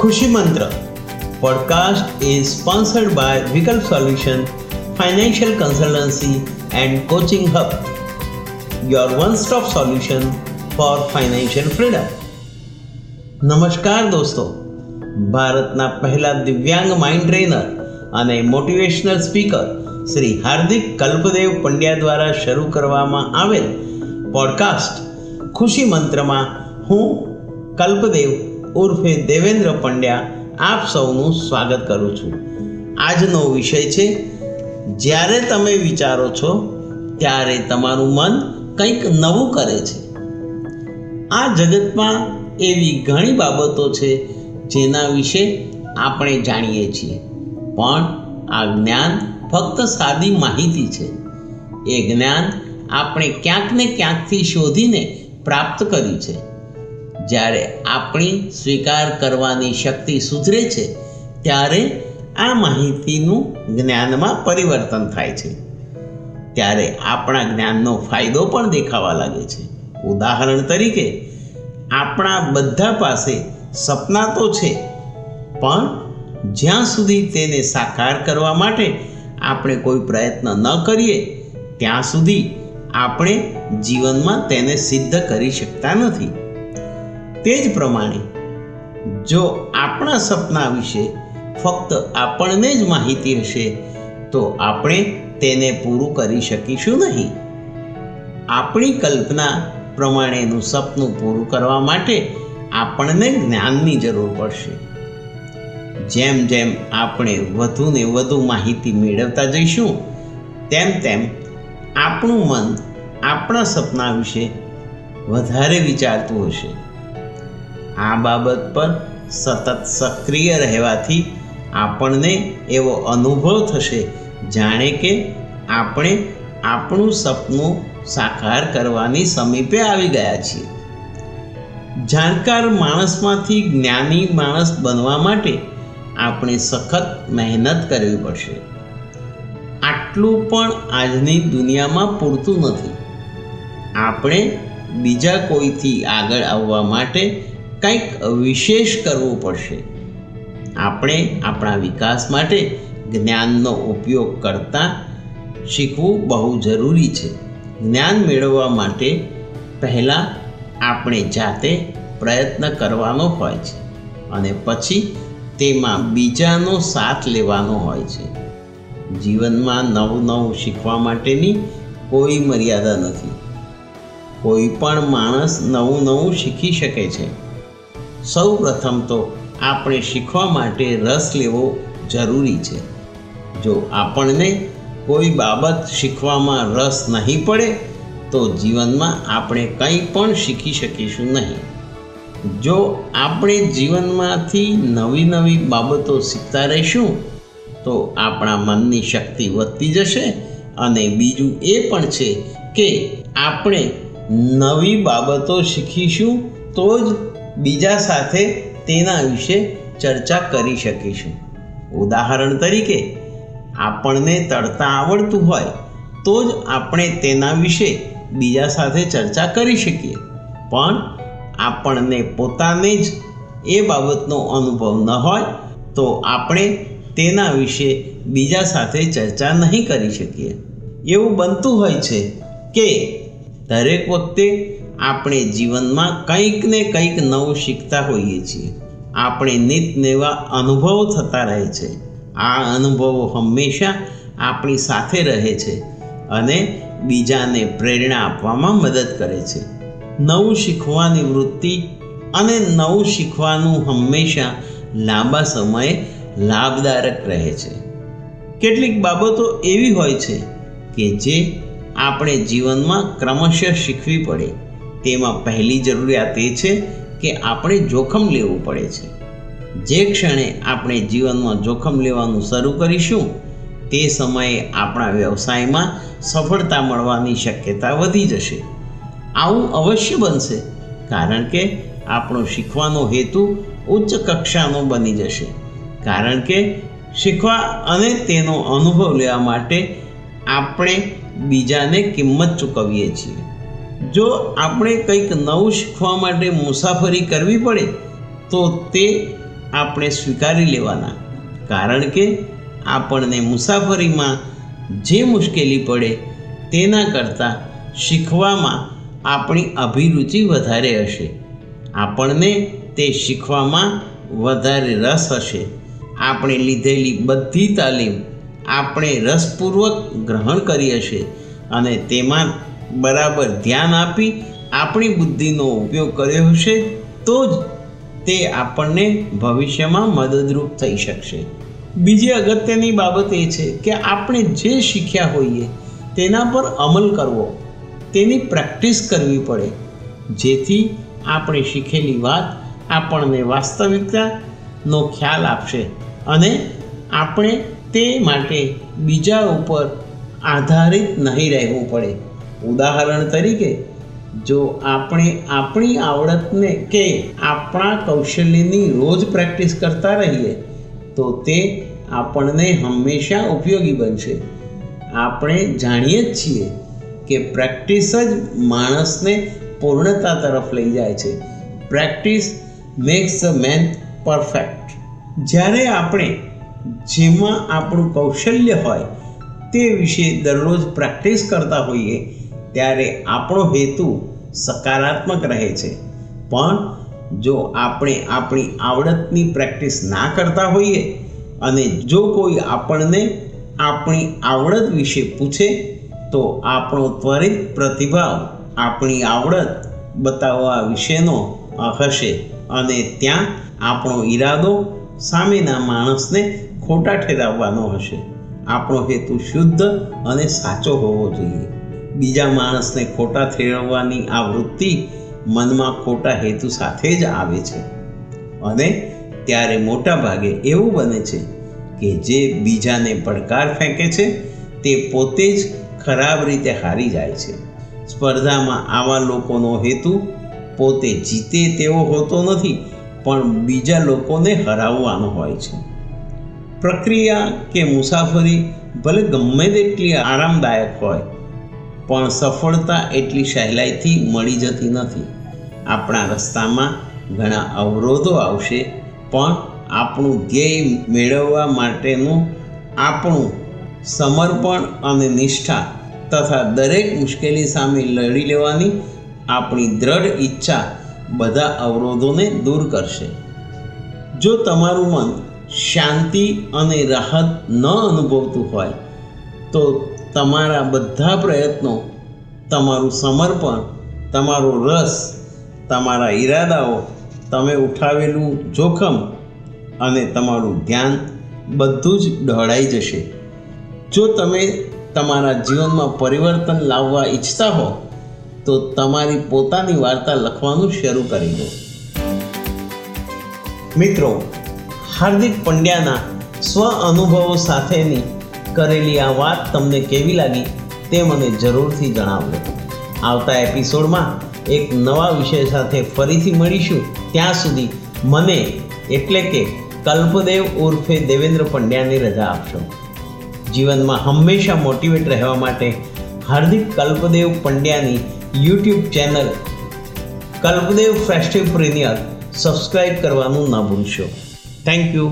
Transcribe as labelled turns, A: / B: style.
A: Khushi Mantra podcast is sponsored by Vikalp Solution, Financial Consultancy and Coaching Hub, your one-stop solution for financial freedom. નમસ્કાર દોસ્તો ભારતના પહેલા દિવ્યાંગ mind trainer અને motivational speaker Shri Hardik Kalpdev Pandya દ્વારા શરૂ કરવામાં આવેલ પોડકાસ્ટ ખુશી મંત્રમાં હું કલ્પદેવ ઉર્ફે દેવેન્દ્ર પંડ્યા આપ સૌનું સ્વાગત કરું છું. આજનો વિષય છે, જ્યારે તમે વિચારો છો, ત્યારે તમારું મન કંઈક નવું કરે છે. આ જગતમાં એવી ઘણી બાબતો છે, જેના વિશે આપણે જાણીએ છીએ. પણ આ જ્ઞાન ફક્ત સાદી માહિતી છે. એ જ્ઞાન આપણે ક્યાંક ને ક્યાંકથી શોધીને પ્રાપ્ત કર્યું છે. જ્યારે આપણી સ્વીકાર કરવાની શક્તિ સુધરે છે, ત્યારે આ માહિતીનું જ્ઞાનમાં પરિવર્તન થાય છે. ત્યારે આપણા જ્ઞાનનો ફાયદો પણ દેખાવા લાગે છે. ઉદાહરણ તરીકે, આપણા બધા પાસે સપના તો છે, પણ જ્યાં સુધી તેને સાકાર કરવા માટે આપણે કોઈ પ્રયત્ન ન કરીએ, ત્યાં સુધી આપણે જીવનમાં તેને સિદ્ધ કરી શકતા નથી. તે જ પ્રમાણે જો આપણા સપના વિશે ફક્ત આપણને જ માહિતી હશે, તો આપણે તેને પૂરું કરી શકીશું નહીં. આપણી કલ્પના પ્રમાણેનું સપનું પૂરું કરવા માટે આપણને જ્ઞાનની જરૂર પડશે. જેમ જેમ આપણે વધુને વધુ માહિતી મેળવતા જઈશું, તેમ તેમ આપણું મન આપણા સપના વિશે વધારે વિચારતું હશે. આ બાબત પર સતત સક્રિય રહેવાથી આપણને એવો અનુભવ થશે, જાણે કે આપણે આપણું સપનું સાકાર કરવાની સમીપે આવી ગયા છીએ. જાણકાર માણસમાંથી જ્ઞાની માણસ બનવા માટે આપણે સખત મહેનત કરવી પડશે. આટલું પણ આજની દુનિયામાં પૂરતું નથી. આપણે બીજા કોઈથી આગળ આવવા માટે કંઈક વિશેષ કરવું પડશે. આપણે આપણા વિકાસ માટે જ્ઞાનનો ઉપયોગ કરતાં શીખવું બહુ જરૂરી છે. જ્ઞાન મેળવવા માટે પહેલાં આપણે જાતે પ્રયત્ન કરવાનો હોય છે અને પછી તેમાં બીજાનો સાથ લેવાનો હોય છે. જીવનમાં નવું નવું શીખવા માટેની કોઈ મર્યાદા નથી. કોઈ પણ માણસ નવું નવું શીખી શકે છે. સૌ પ્રથમ તો આપણે શીખવા માટે રસ લેવો જરૂરી છે. જો આપણને કોઈ બાબત શીખવામાં રસ નહીં પડે, તો જીવનમાં આપણે કંઈ પણ શીખી શકીશું નહીં. જો આપણે જીવનમાંથી નવી નવી બાબતો શીખતા રહીશું, તો આપણા મનની શક્તિ વધતી જશે અને બીજું એ પણ છે કે આપણે નવી બાબતો શીખીશું તો જ બીજા સાથે તેના વિશે ચર્ચા કરી શકીશું. ઉદાહરણ તરીકે, આપણને તરતા આવડતું હોય, તો જ આપણે તેના વિશે બીજા સાથે ચર્ચા કરી શકીએ. પણ આપણને પોતાને જ એ બાબતનો અનુભવ ન હોય, તો આપણે તેના વિશે બીજા સાથે ચર્ચા નહીં કરી શકીએ. એવું બનતું હોય છે કે દરેક વખતે આપણે જીવનમાં કંઈક ને કંઈક નવું શીખતા હોઈએ છીએ. આપણે નિત નેવા અનુભવો થતા રહે છે. આ અનુભવો હંમેશા આપણી સાથે રહે છે અને બીજાને પ્રેરણા આપવામાં મદદ કરે છે. નવું શીખવાની વૃત્તિ અને નવું શીખવાનું હંમેશા લાંબા સમયે લાભદાયક રહે છે. કેટલીક બાબતો એવી હોય છે કે જે આપણે જીવનમાં ક્રમશઃ શીખવી પડે. તેમાં પહેલી જરૂરિયાત એ છે કે આપણે જોખમ લેવું પડે છે. જે ક્ષણે આપણે જીવનમાં જોખમ લેવાનું શરૂ કરીશું, તે સમયે આપણા વ્યવસાયમાં સફળતા મળવાની શક્યતા વધી જશે. આવું અવશ્ય બનશે, કારણ કે આપણો શીખવાનો હેતુ ઉચ્ચ કક્ષાનો બની જશે. કારણ કે શીખવા અને તેનો અનુભવ લેવા માટે આપણે બીજાને કિંમત ચૂકવીએ છીએ. જો આપણે કંઈક નવું શીખવા માટે મુસાફરી કરવી પડે, તો તે આપણે સ્વીકારી લેવાના. કારણ કે આપણને મુસાફરીમાં જે મુશ્કેલી પડે, તેના કરતાં શીખવામાં આપણી અભિરુચિ વધારે હશે. આપણને તે શીખવામાં વધારે રસ હશે. આપણે લીધેલી બધી તાલીમ આપણે રસપૂર્વક ગ્રહણ કરી હશે અને તેમાં બરાબર ધ્યાન આપી આપણી બુદ્ધિનો ઉપયોગ કર્યો હશે, તો જ તે આપણને ભવિષ્યમાં મદદરૂપ થઈ શકશે. બીજી અગત્યની બાબત એ છે કે આપણે જે શીખ્યા હોઈએ, તેના પર અમલ કરવો. તેની પ્રેક્ટિસ કરવી પડે. જેથી આપણે શીખેલી વાત આપણને વાસ્તવિકતાનો ખ્યાલ આપશે અને આપણે તે માટે બીજા ઉપર આધારિત નહીં રહેવું પડે. ઉદાહરણ તરીકે, જો આપણે આપણી આવડતને કે આપણા કૌશલ્યની રોજ પ્રેક્ટિસ કરતા રહીએ, તો તે આપણને હંમેશા ઉપયોગી બનશે. આપણે જાણીએ જ છીએ કે પ્રેક્ટિસ જ માણસને પૂર્ણતા તરફ લઈ જાય છે. Practice makes the man perfect. જ્યારે આપણે જેમાં આપણું કૌશલ્ય હોય, તે વિશે દરરોજ પ્રેક્ટિસ કરતા હોઈએ ત્યારે આપણો હેતુ સકારાત્મક રહે છે. પણ જો આપણે આપણી આવડતની પ્રેક્ટિસ ના કરતા હોઈએ અને જો કોઈ આપણને આપણી આવડત વિશે પૂછે, તો આપણો ત્વરિત પ્રતિભાવ આપણી આવડત બતાવવા વિશેનો હશે અને ત્યાં આપણો ઈરાદો સામેના માણસને ખોટા ઠેરાવવાનો હશે. આપણો હેતુ શુદ્ધ અને સાચો હોવો જોઈએ. બીજા માણસને ખોટા ઠેરવવાની આ વૃત્તિ મનમાં ખોટા હેતુ સાથે જ આવે છે. અને ત્યારે મોટા ભાગે એવું બને છે કે જે બીજાને પડકાર ફેંકે છે, તે પોતે જ ખરાબ રીતે હારી જાય છે. સ્પર્ધામાં આવા લોકોનો હેતુ પોતે જીતે તેવો હોતો નથી, પણ બીજા લોકોને હરાવવાનો હોય છે. પ્રક્રિયા કે મુસાફરી ભલે ગમે તેટલી આરામદાયક હોય પણ સફળતા એટલી સહેલાઈથી મળી જતી નથી. આપણા રસ્તામાં ઘણા અવરોધો આવશે, પણ આપણું ધ્યેય મેળવવા માટેનું આપણું સમર્પણ અને નિષ્ઠા તથા દરેક મુશ્કેલી સામે લડી લેવાની આપણી દ્રઢ ઈચ્છા બધા અવરોધોને દૂર કરશે. જો તમારું મન શાંતિ અને રાહત ન અનુભવતું હોય, તો તમારા બધા પ્રયત્નો, તમારું સમર્પણ, તમારો રસ, તમારા ઈરાદાઓ, તમે ઉઠાવેલું જોખમ અને તમારું ધ્યાન બધું જ ઢળાઈ જશે. જો તમે તમારા જીવનમાં પરિવર્તન લાવવા ઈચ્છતા હો, તો તમારી પોતાની વાર્તા લખવાનું શરૂ કરી દો. મિત્રો, હાર્દિક પંડ્યાના સ્વ અનુભવો સાથેની કરેલી આ વાત તમને કેવી લાગી તે મને જરૂરથી જણાવજો. આવતા એપિસોડમાં એક નવા વિષય સાથે ફરીથી મળીશું. ત્યાં સુધી મને એટલે કે કલ્પદેવ ઉર્ફે દેવેન્દ્ર પંડ્યાની રજા આપશો. જીવનમાં હંમેશા મોટિવેટ રહેવા માટે Hardik Kalpdev પંડ્યાની YouTube channel Kalpdev festive premier subscribe કરવાનું ન ભૂલશો. Thank you